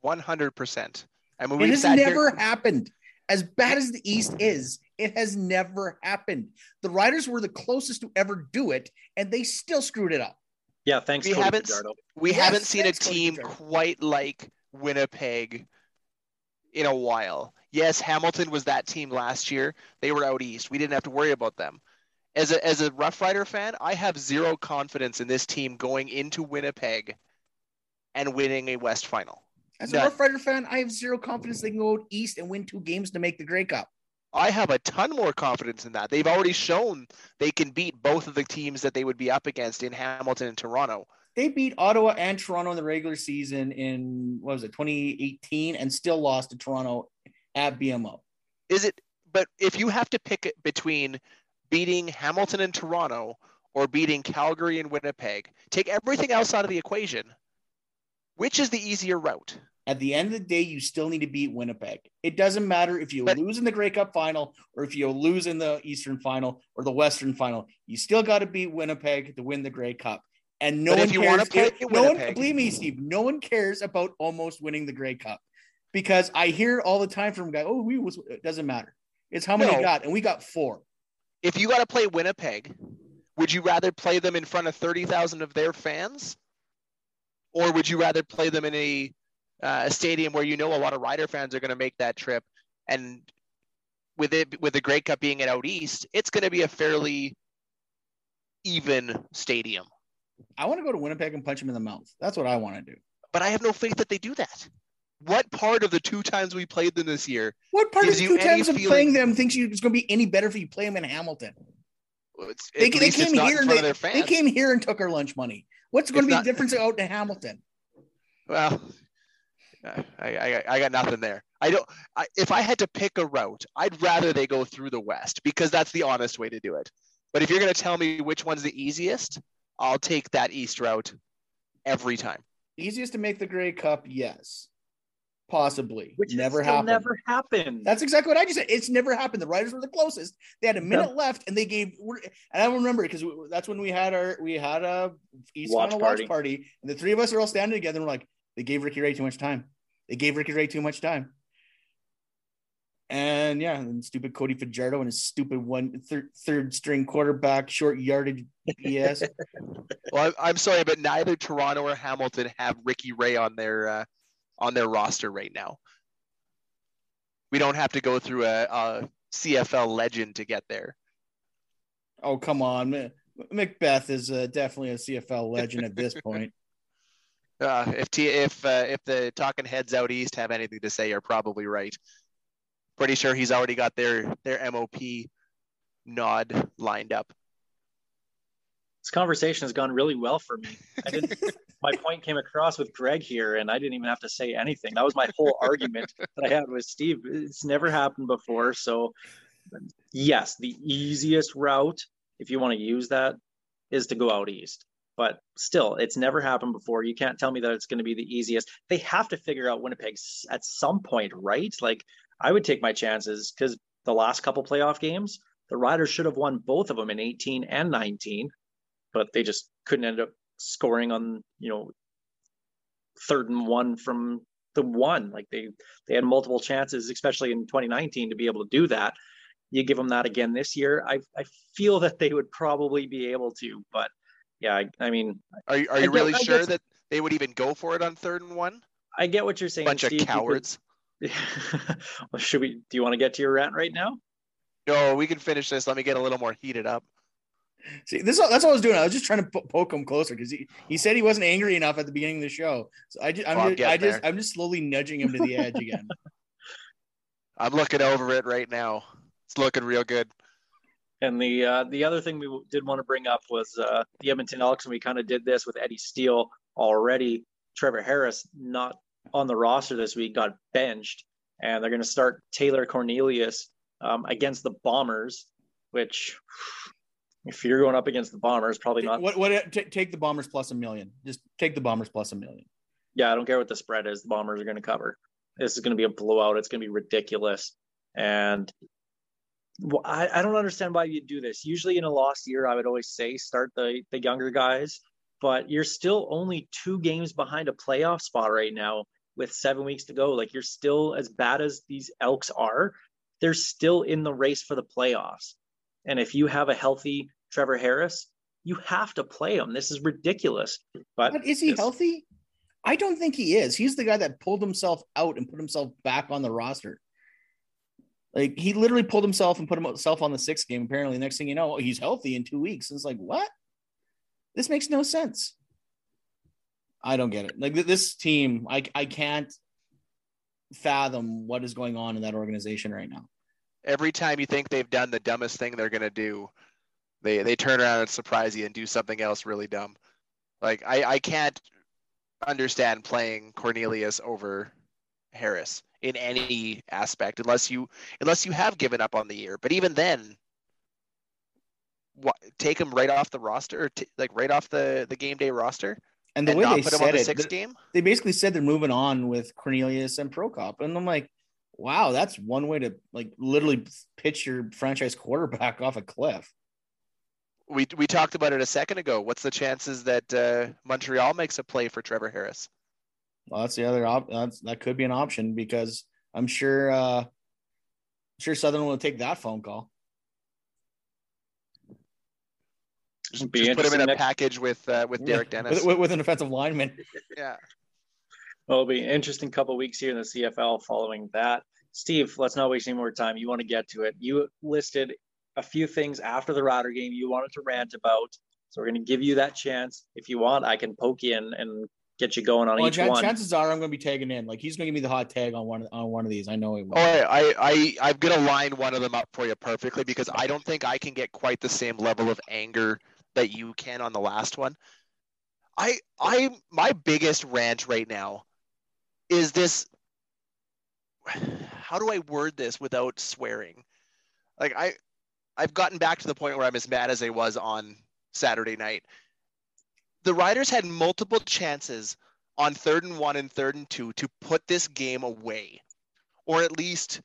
One hundred percent. I mean, It we've has never here. happened. As bad as the East is, it has never happened. The Riders were the closest to ever do it, and they still screwed it up. Yeah, thanks, We Cody haven't- Fajardo. We Yes, haven't seen a team quite like Winnipeg in a while. Yes, Hamilton was that team last year. They were out east. We didn't have to worry about them. As a as a Rough Rider fan, I have zero confidence in this team going into Winnipeg and winning a West final. As a None. Rough Rider fan, I have zero confidence they can go out east and win two games to make the Grey Cup. I have a ton more confidence in that. They've already shown they can beat both of the teams that they would be up against in Hamilton and Toronto. They beat Ottawa and Toronto in the regular season in what was it, 2018, and still lost to Toronto at BMO. Is it? But if you have to pick it between beating Hamilton and Toronto or beating Calgary and Winnipeg, take everything else out of the equation. Which is the easier route? At the end of the day, you still need to beat Winnipeg. It doesn't matter if you But- lose in the Grey Cup final or if you lose in the Eastern final or the Western final. You still got to beat Winnipeg to win the Grey Cup. And no one cares. if- no one, believe me, Steve. No one cares about almost winning the Grey Cup because I hear all the time from guys. Oh, we was. It doesn't matter. It's how many No. you got, and we got four. If you got to play Winnipeg, would you rather play them in front of 30,000 of their fans? Or would you rather play them in a, uh, a stadium where you know a lot of Rider fans are going to make that trip? And with it, with the Grey Cup being at out east, it's going to be a fairly even stadium. I want to go to Winnipeg and punch him in the mouth. That's what I want to do. But I have no faith that they do that. What part of the two times we played them this year? What part of the two times of feeling- playing them thinks you it's going to be any better if you play them in Hamilton? It's, They, they came here and they, they came here and took our lunch money. What's going to be not- the difference out in Hamilton? Well, I, I, I got nothing there. I don't. I, if I had to pick a route, I'd rather they go through the West because that's the honest way to do it. But if you're going to tell me which one's the easiest, I'll take that East route every time. Easiest to make the Grey Cup, yes. Possibly. which never happened. never happened. That's exactly what I just said. It's never happened. The Riders were the closest. They had a minute left, and they gave. And I remember because that's when we had our we had a East Watch Watch party. watch party, and the three of us are all standing together. and We're like, they gave Ricky Ray too much time. They gave Ricky Ray too much time. And yeah, and stupid Cody Fajardo and his stupid one third, third string quarterback, short yardage BS. Well, I'm, I'm sorry, but neither Toronto or Hamilton have Ricky Ray on their uh, on their roster right now. We don't have to go through a, a CFL legend to get there. oh come on, McBeth is uh, definitely a CFL legend at this point. Uh, if T, if uh, if the talking heads out east have anything to say, you're probably right. Pretty sure he's already got their their MOP nod lined up. this conversation has gone really well for me. I didn't. my point came across with Greg here, and I didn't even have to say anything. That was my whole argument that I had with Steve. It's never happened before, so yes, the easiest route, if you want to use that, is to go out east. But still, it's never happened before. You can't tell me that it's going to be the easiest. They have to figure out Winnipeg at some point, right? Like I would take my chances because the last couple playoff games, the Riders should have won both of them in 18 and 19, but they just couldn't end up scoring on you know third and one from the one. Like they they had multiple chances, especially in 2019, to be able to do that. You give them that again this year, I I feel that they would probably be able to, but yeah, I, I mean, Are you, are you get- really I sure get- that they would even go for it on third and one? I get what you're saying. Bunch of Steve, because- cowards. well, should we? Do you want to get to your rant right now? No, we can finish this. Let me get a little more heated up. See, this that's what I was doing. I was just trying to po- poke him closer because he, he said he wasn't angry enough at the beginning of the show. So I just, I'm, oh, well, just, I just I'm just slowly nudging him to the edge again. I'm looking over it right now. It's looking real good. And the uh, the other thing we did want to bring up was uh, the Edmonton Elks, and we kind of did this with Eddie Steele already. Trevor Harris not on the roster this week, got benched, and they're going to start Taylor Cornelius um, against the Bombers, which if you're going up against the Bombers, probably not. what what t- take the Bombers plus a million? Just take the Bombers plus a million. Yeah, I don't care what the spread is. The Bombers are going to cover. This is going to be a blowout. It's going to be ridiculous. And well, I, I don't understand why you do this. Usually in a lost year, I would always say start the, the younger guys, but you're still only two games behind a playoff spot right now with seven weeks to go. Like you're still as bad as these Elks are, they're still in the race for the playoffs. And if you have a healthy Trevor Harris, you have to play him. This is ridiculous. But, But is he healthy? I don't think he is. He's the guy that pulled himself out and put himself back on the roster. Like he literally pulled himself and put himself on the sixth game. Apparently, next thing you know, he's healthy in two weeks. And it's like, what? This makes no sense. I don't get it. Like th- this team, I I can't fathom what is going on in that organization right now. Every time you think they've done the dumbest thing they're gonna do, they they turn around and surprise you and do something else really dumb. Like I I can't understand playing Cornelius over Harris in any aspect unless you unless you have given up on the year. But even then, what take him right off the roster, or t- like right off the the game day roster, And the and way they put him on said the it, sixth th- game. they basically said they're moving on with Cornelius and Prokop, and I'm like, wow, that's one way to like literally pitch your franchise quarterback off a cliff. We we talked about it a second ago. What's the chances that uh, Montreal makes a play for Trevor Harris? Well, that's the other op. That's, that could be an option because I'm sure, uh, sure Southern will take that phone call. Just, Be just put him in a next- package with uh, with Derek Dennis. with, with, with an offensive lineman. yeah. Well, it'll be an interesting couple weeks here in the CFL following that. Steve, let's not waste any more time. You want to get to it. You listed a few things after the Rider game you wanted to rant about. So we're going to give you that chance. If you want, I can poke in and get you going on Well, each chan- one. chances are I'm going to be tagging in. Like he's going to give me the hot tag on one on one of these. I know he will. Oh, I, I, I'm gonna line one of them up for you perfectly because I don't think I can get quite the same level of anger that you can on the last one. I, I, my biggest rant right now is this. How do I word this without swearing? Like I, I've gotten back to the point where I'm as mad as I was on Saturday night. The Riders had multiple chances on third and one and third and two to put this game away, or at least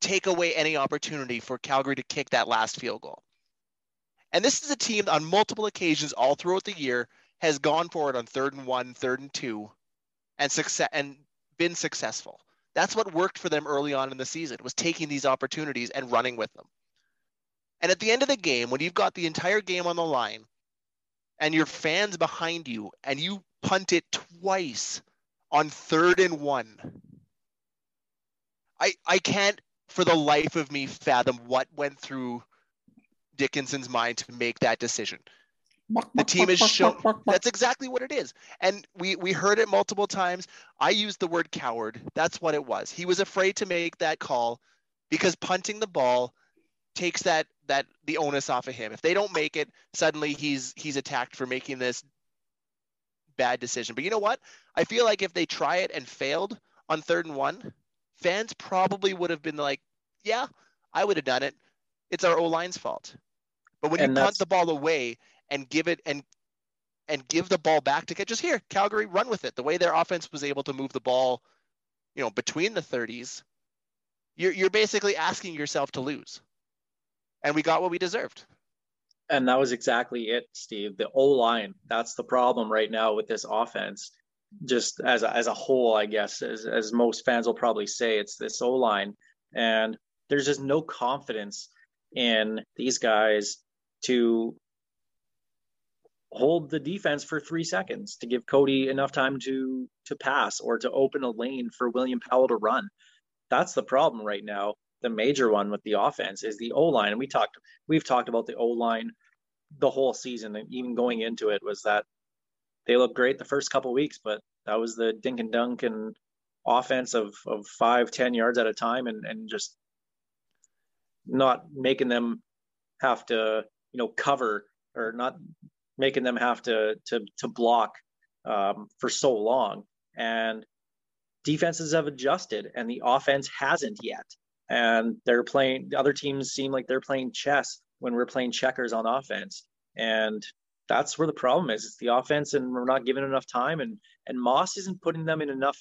take away any opportunity for Calgary to kick that last field goal. And this is a team on multiple occasions all throughout the year has gone for it on third and one, third and two, and success and been successful. That's what worked for them early on in the season was taking these opportunities and running with them. And at the end of the game, when you've got the entire game on the line and your fans behind you and you punt it twice on third and one, I I can't for the life of me fathom what went through Dickenson's mind to make that decision. The team is shown that's exactly what it is. And we we heard it multiple times. I used the word coward. That's what it was. He was afraid to make that call because punting the ball takes that that the onus off of him. If they don't make it, suddenly he's he's attacked for making this bad decision. But you know what? I feel like if they try it and failed on third and one, fans probably would have been like, "Yeah, I would have done it. It's our O line's fault." But when and you punt the ball away and give it and and give the ball back to get just here, Calgary run with it. The way their offense was able to move the ball, you know, between the 30s, you're you're basically asking yourself to lose. And we got what we deserved. And that was exactly it, Steve. The O line. That's the problem right now with this offense. Just as a, as a whole, I guess, as, as most fans will probably say, it's this O line. And there's just no confidence in these guys to hold the defense for three seconds to give Cody enough time to to pass or to open a lane for William Powell to run. That's the problem right now. The major one with the offense is the O line, and we talked we've talked about the O line the whole season, and even going into it was that they looked great the first couple weeks, but that was the dink and dunk and offense of of five ten yards at a time, and and just not making them have to you know cover or not making them have to to to block um, for so long. And defenses have adjusted and the offense hasn't yet and they're playing the other teams seem like they're playing chess when we're playing checkers on offense and that's where the problem is it's the offense and we're not giving enough time and and Maas isn't putting them in enough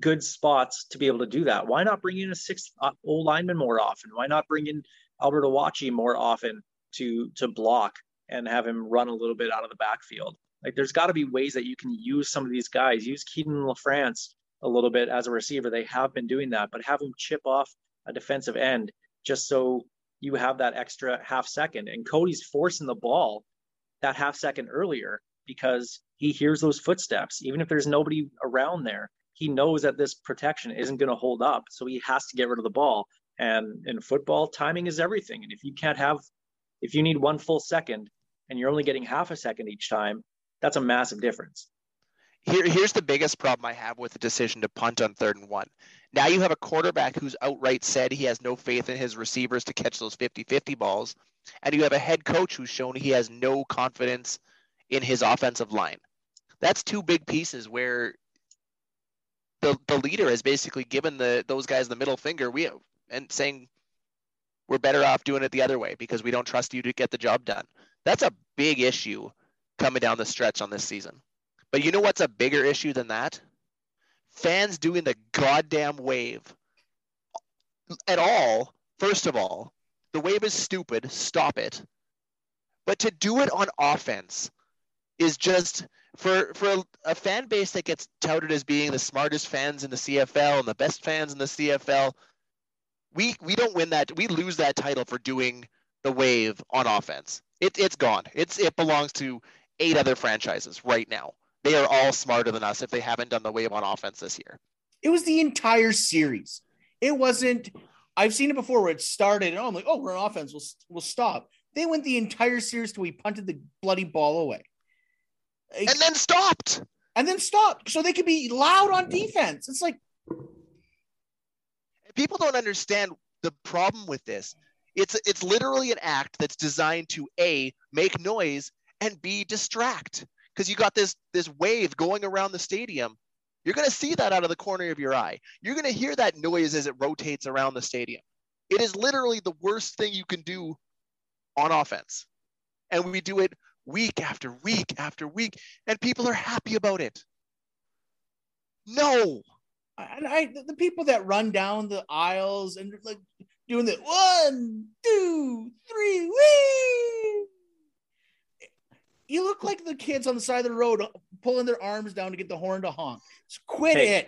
good spots to be able to do that why not bring in a sixth uh, old lineman more often why not bring in albert Awuzie more often to to block and have him run a little bit out of the backfield. Like there's got to be ways that you can use some of these guys. Use Kienan LaFrance a little bit as a receiver. They have been doing that, but have him chip off a defensive end just so you have that extra half second. And Cody's forcing the ball that half second earlier because he hears those footsteps. Even if there's nobody around there, he knows that this protection isn't going to hold up. So he has to get rid of the ball. And in football, timing is everything. And if you can't have if you need one full second and you're only getting half a second each time, that's a massive difference. Here, here's the biggest problem I have with the decision to punt on third and one. Now you have a quarterback who's outright said he has no faith in his receivers to catch those 50 50 balls. And you have a head coach who's shown he has no confidence in his offensive line. That's two big pieces where the, the leader has basically given the those guys the middle finger we and saying we're better off doing it the other way because we don't trust you to get the job done. That's a big issue coming down the stretch on this season. But you know what's a bigger issue than that? Fans doing the goddamn wave at all. First of all, the wave is stupid. Stop it. But to do it on offense is just for for a, fan base that gets touted as being the smartest fans in the CFL and the best fans in the CFL we we don't win that. We lose that title for doing the wave on offense. It, it's gone. It's it belongs to eight other franchises right now. They are all smarter than us if they haven't done the wave on offense this year. It was the entire series. It wasn't. I've seen it before where it started and oh, I'm like, oh, we're on offense. We'll we'll stop. They went the entire series till we punted the bloody ball away, and then stopped. And then stopped so they could be loud on defense. It's like people don't understand the problem with this. It's it's literally an act that's designed to a make noise and b distract because you got this this wave going around the stadium. You're going to see that out of the corner of your eye. You're going to hear that noise as it rotates around the stadium. It is literally the worst thing you can do on offense. And we do it week after week after week, and people are happy about it. No. And I, the- people that run down the aisles and like doing the one, two, three, wee. You look like the kids on the side of the road pulling their arms down to get the horn to honk. Just quit Hey. it.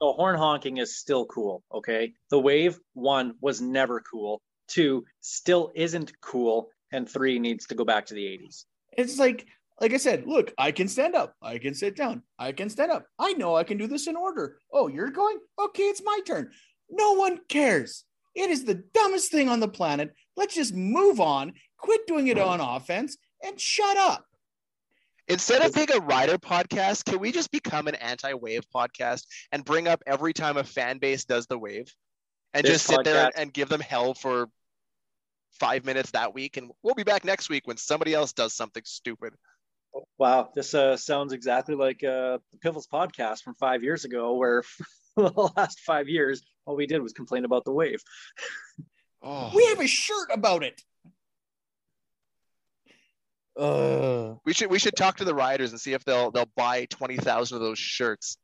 The horn honking is still cool. Okay. The wave one was never cool. Two still isn't cool. And three needs to go back to the 80s. It's like, like I said, look, I can stand up, I can sit down, I can stand up. I know I can do this in order. Oh, you're going? Okay, it's my turn. No one cares. It is the dumbest thing on the planet. Let's just move on, quit doing it on offense, and shut up. Instead of being a rider podcast, can we just become an anti-wave podcast and bring up every time a fan base does the wave and This just sit there and give them hell for five minutes that week and we'll be back next week when somebody else does something stupid. Wow, this uh, sounds exactly like uh, the Piffles podcast from five years ago, where for the last five years, all we did was complain about the wave. Oh. We have a shirt about it. Uh, We should we should talk to the riders and see if they'll they'll buy twenty thousand of those shirts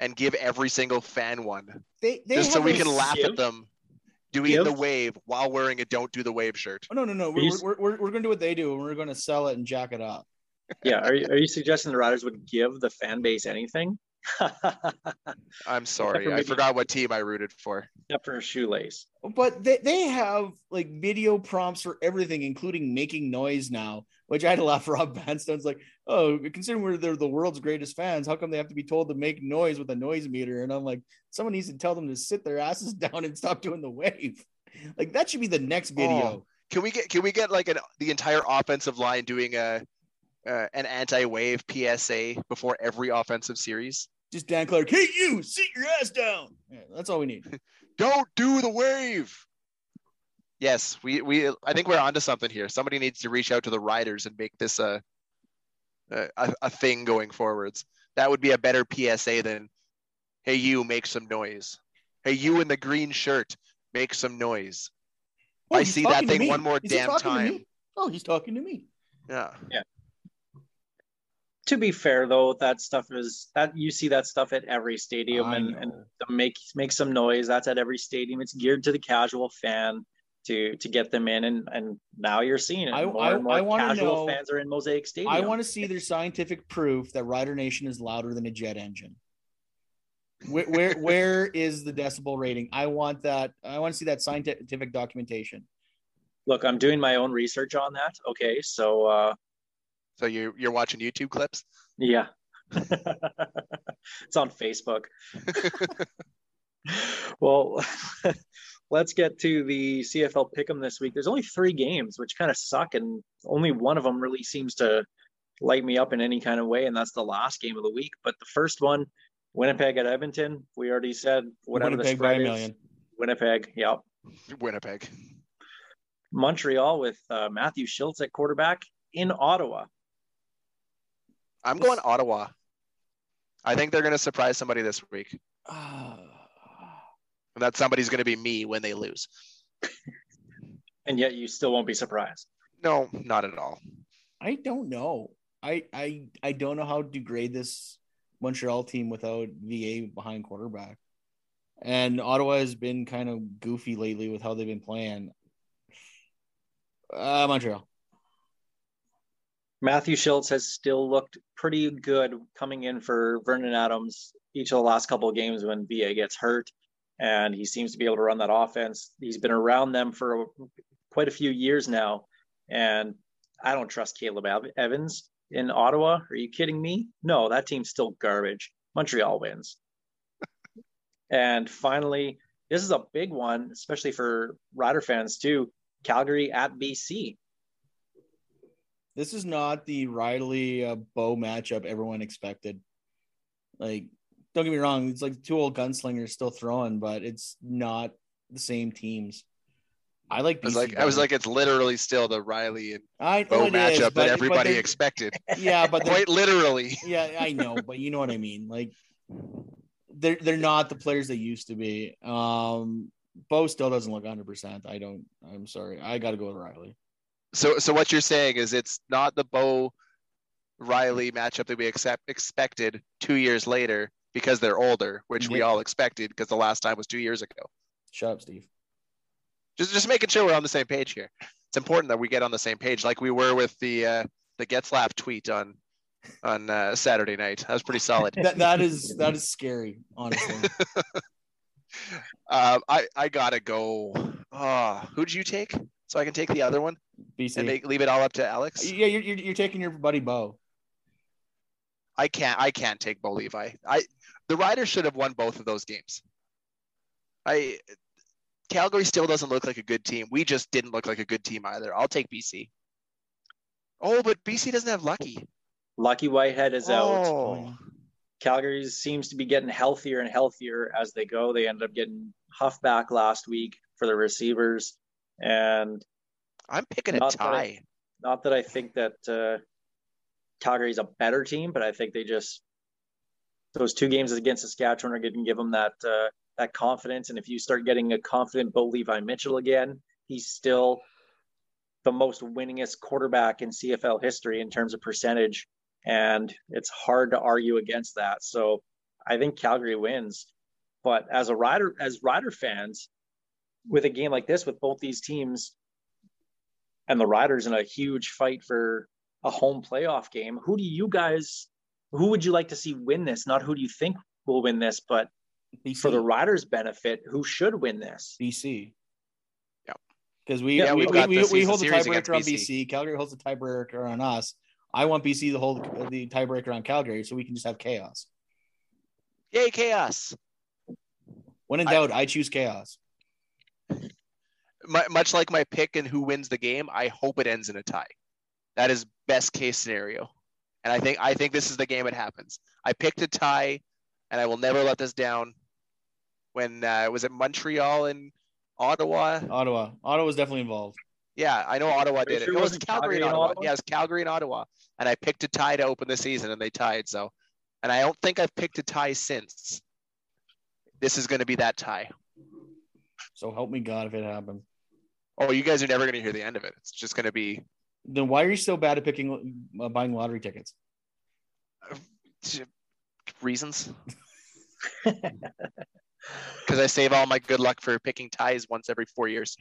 and give every single fan one. they they just so we can laugh Give? at them doing Give? the wave while wearing a don't do the wave shirt. Oh, no, no, no. We're, s- we're, we're, we're going to do what they do, and we're going to sell it and jack it up. Yeah, are you, are you suggesting the riders would give the fan base anything? I'm sorry. for I forgot what team I rooted for. Except for a shoelace. But they, they have like video prompts for everything, including making noise now, which I had to laugh. Rob Vanstone's like, oh, considering we're they're the world's greatest fans, how come they have to be told to make noise with a noise meter? And I'm like, someone needs to tell them to sit their asses down and stop doing the wave. Like that should be the next video. Oh. Can we get can we get like an the entire offensive line doing a uh, an anti-wave PSA before every offensive series? Just Dan Clark, hey you, sit your ass down. Yeah, that's all we need. Don't do the wave. Yes, we we I think we're onto something here. Somebody needs to reach out to the riders and make this a a, a thing going forwards. That would be a better PSA than hey you make some noise. Hey you in the green shirt make some noise. Oh, I see that thing one more Is damn time. Oh, he's talking to me. Yeah. Yeah. To be fair, though, that stuff is that you see that stuff at every stadium, I and, and know. to make make some noise. That's at every stadium. It's geared to the casual fan to to get them in, and and now you're seeing it. I- more I- and more I casual know- fans are in Mosaic Stadium. I want to see their scientific proof that Rider Nation is louder than a jet engine. Where, where where is the decibel rating? I want that. I want to see that scientific documentation. look. I'm doing my own research on that. Okay, so uh, So you you're watching YouTube clips? Yeah. it's on Facebook. well, let's get to the CFL Pick'em this week. There's only three games, which kind of suck, and only one of them really seems to light me up in any kind of way, and that's the last game of the week. But the first one, Winnipeg at Edmonton, we already said whatever Winnipeg the by a spread is. Winnipeg, yep. Winnipeg. Montreal with uh, Matthew Shiltz at quarterback in Ottawa. I'm going Ottawa. I think they're going to surprise somebody this week. Ah. And that somebody's going to be me when they lose. And yet you still won't be surprised. No, not at all. I don't know. I I I don't know how to grade this Montreal team without VA behind quarterback. And Ottawa has been kind of goofy lately with how they've been playing. Uh, Montreal. Matthew Shiltz has still looked pretty good coming in for Vernon Adams each of the last couple of games when VA gets hurt. And he seems to be able to run that offense. He's been around them for quite a few years now. And I don't trust Caleb Evans in Ottawa. Are you kidding me? No, that team's still garbage. Montreal wins. and finally, this is a big one, especially for Rider fans too. Calgary at BC. This is not the Reilly uh, Bo matchup everyone expected. Like, don't get me wrong, it's like two old gunslingers still throwing, but it's not the same teams. I like I was BC like, I was like, it's literally still the Reilly and I Bo matchup is, that but- but everybody expected. Yeah, but Quite literally. yeah, I know, but you know what I mean. Like they're they're not the players they used to be. Um Bo still doesn't look 100%. I don't I'm sorry. I got to go with Reilly. So, so what you're saying is it's not the Bo Reilly matchup that we accept, expected two years later. Because they're older, which we all expected because the last time was two years ago. Shut up, Steve. Just just making sure we're on the same page here. It's important that we get on the same page, like we were with the uh, the Getzlaff tweet on on uh, Saturday night. That was pretty solid. That that is that is scary, honestly. uh, I I gotta go. Oh, who'd you take? So I can take the other one BC. and make, leave it all up to Alex. yeah, you're, you're you're taking your buddy Bo. I can't I can't take Bo Levi. I the Riders should have won both of those games. I Calgary still doesn't look like a good team. We just didn't look like a good team either. I'll take BC. Oh, but BC doesn't have Lucky. Lucky Whitehead is out. Oh. Calgary seems to be getting healthier and healthier as they go. They ended up getting Huff back last week for the receivers, and I'm picking a Not that I- tie. not that I think that uh, Calgary's a better team, but I think they just those two games against Saskatchewan are going to give them that uh, that confidence. And if you start getting a confident Bo Levi Mitchell again, he's still the most winningest quarterback in CFL history in terms of percentage, and it's hard to argue against that. So I think Calgary wins. But as a rider, as rider fans, with a game like this, with both these teams and the Riders in a huge fight for a home playoff game. Who do you guys, who would you like to see win this? Not who do you think will win this, but BC. for the Riders' benefit, who should win this? BC. Yep. Because we Yeah, we, we've we, we, the we season hold the series against tiebreaker on BC. BC. Calgary holds the tiebreaker on us. I want BC to hold the tiebreaker on Calgary so we can just have chaos. Yay, chaos. When in doubt, I, choose chaos. Mu- much like my pick and who wins the game, I hope it ends in a tie. That is best case scenario. And I think I think this is the game it happens. I picked a tie, and I will never let this down. When uh, was it Montreal and Ottawa? Ottawa. Ottawa was definitely involved. Yeah, I know Ottawa Pretty did it. sure It it was Calgary, Calgary and and Ottawa. Ottawa? Yeah, it was Calgary and Ottawa. And I picked a tie to open the season, and they tied. So, and I don't think I've picked a tie since. This is going to be that tie. So help me God if it happens. Oh, you guys are never going to hear the end of it. It's just going to be Then why are you so bad at picking uh, buying lottery tickets? reasons. Because I save all my good luck for picking ties once every four years.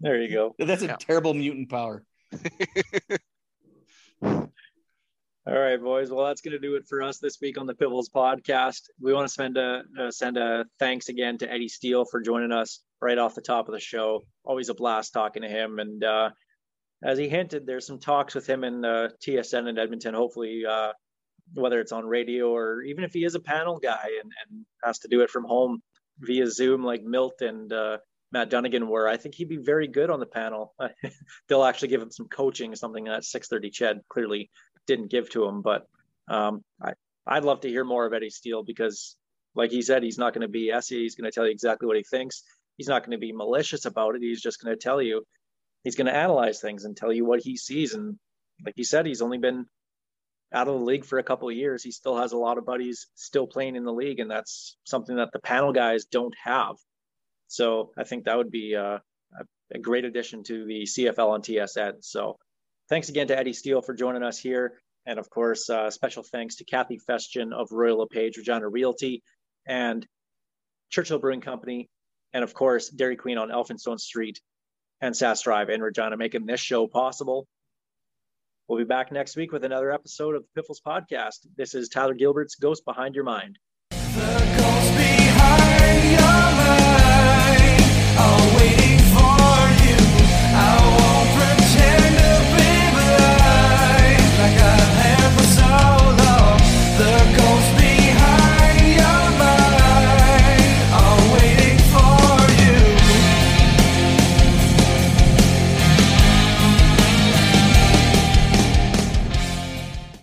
There you go. That's a Yeah. terrible mutant power. All right, boys. Well, that's going to do it for us this week on the Piffles podcast. We want to send a uh, send a thanks again to Eddie Steele for joining us right off the top of the show. Always a blast talking to him. And uh, as he hinted, there's some talks with him in uh, TSN in Edmonton. Hopefully, uh, whether it's on radio or even if he is a panel guy and, and has to do it from home via Zoom, like Milt and uh, Matt Dunnigan were, I think he'd be very good on the panel. They'll actually give him some coaching, something that 630 Ched clearly didn't give to him. But um, I, I'd love to hear more of Eddie Steele because, like he said, he's not going to be essy. He's going to tell you exactly what he thinks. He's not going to be malicious about it. He's just going to tell you, he's going to analyze things and tell you what he sees. And like he said, he's only been out of the league for a couple of years. He still has a lot of buddies still playing in the league, and that's something that the panel guys don't have. So I think that would be uh, a, a great addition to the CFL on TSN. So thanks again to Eddie Steele for joining us here. And of course, uh, special thanks to Kathy Festian of Royal LePage Regina Realty and Churchill Brewing Company. And of course, Dairy Queen on Elphinstone Street and Sask Drive in Regina, making this show possible. We'll be back next week with another episode of the Piffles Podcast. This is Tyler Gilbert's Ghost Behind Your Mind.